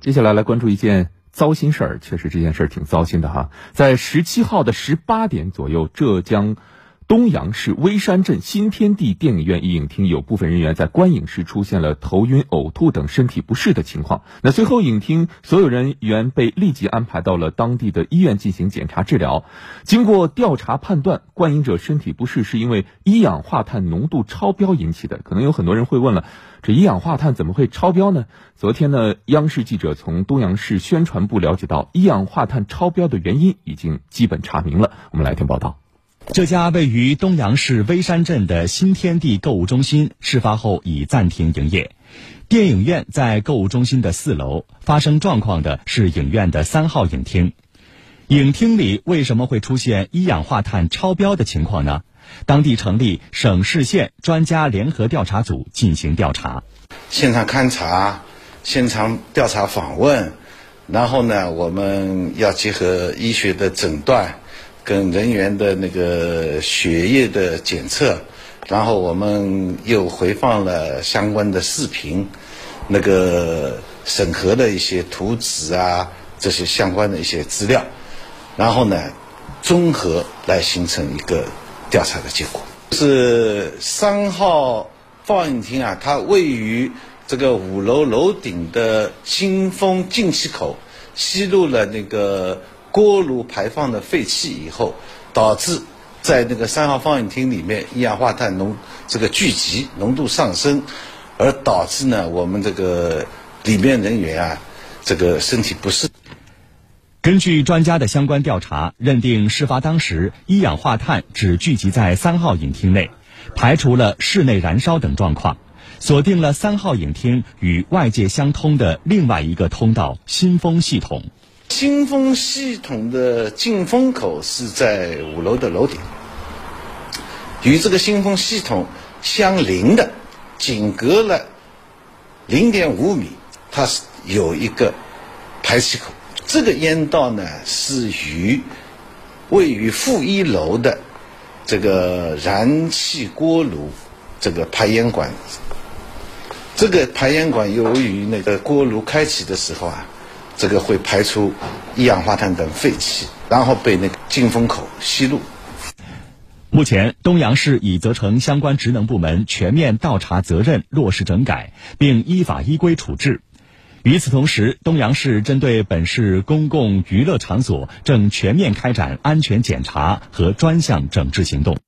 接下来来关注一件糟心事儿，确实这件事儿挺糟心的哈。在十七号的十八点左右，浙江。东阳市微山镇新天地电影院一影厅有部分人员在观影时出现了头晕、呕吐等身体不适的情况。那随后，影厅所有人员被立即安排到了当地的医院进行检查治疗。经过调查判断，观影者身体不适是因为一氧化碳浓度超标引起的。可能有很多人会问了，这一氧化碳怎么会超标呢？昨天呢，央视记者从东阳市宣传部了解到，一氧化碳超标的原因已经基本查明了。我们来听报道。这家位于东阳市微山镇的新天地购物中心，事发后已暂停营业。电影院在购物中心的四楼，发生状况的是影院的三号影厅。影厅里为什么会出现一氧化碳超标的情况呢？当地成立省市县专家联合调查组进行调查，现场勘查、现场调查访问，然后呢，我们要结合医学的诊断。跟人员的那个血液的检测，然后我们又回放了相关的视频，那个审核的一些图纸啊，这些相关的一些资料，然后呢，综合来形成一个调查的结果。是三号放映厅啊，它位于这个五楼楼顶的新风进气口，吸入了那个。锅炉排放的废气以后，导致在那个三号放映厅里面一氧化碳浓这个聚集浓度上升，而导致呢我们这个里面人员啊这个身体不适。根据专家的相关调查，认定事发当时一氧化碳只聚集在三号影厅内，排除了室内燃烧等状况，锁定了三号影厅与外界相通的另外一个通道新风系统。新风系统的进风口是在五楼的楼顶，与这个新风系统相邻的，仅隔了零点五米，它是有一个排气口。这个烟道呢，是与位于负一楼的这个燃气锅炉这个排烟管，这个排烟管由于那个锅炉开启的时候啊。这个会排出一氧化碳等废气，然后被那个进风口吸入。目前，东阳市已责成相关职能部门全面倒查责任，落实整改，并依法依规处置。与此同时，东阳市针对本市公共娱乐场所正全面开展安全检查和专项整治行动。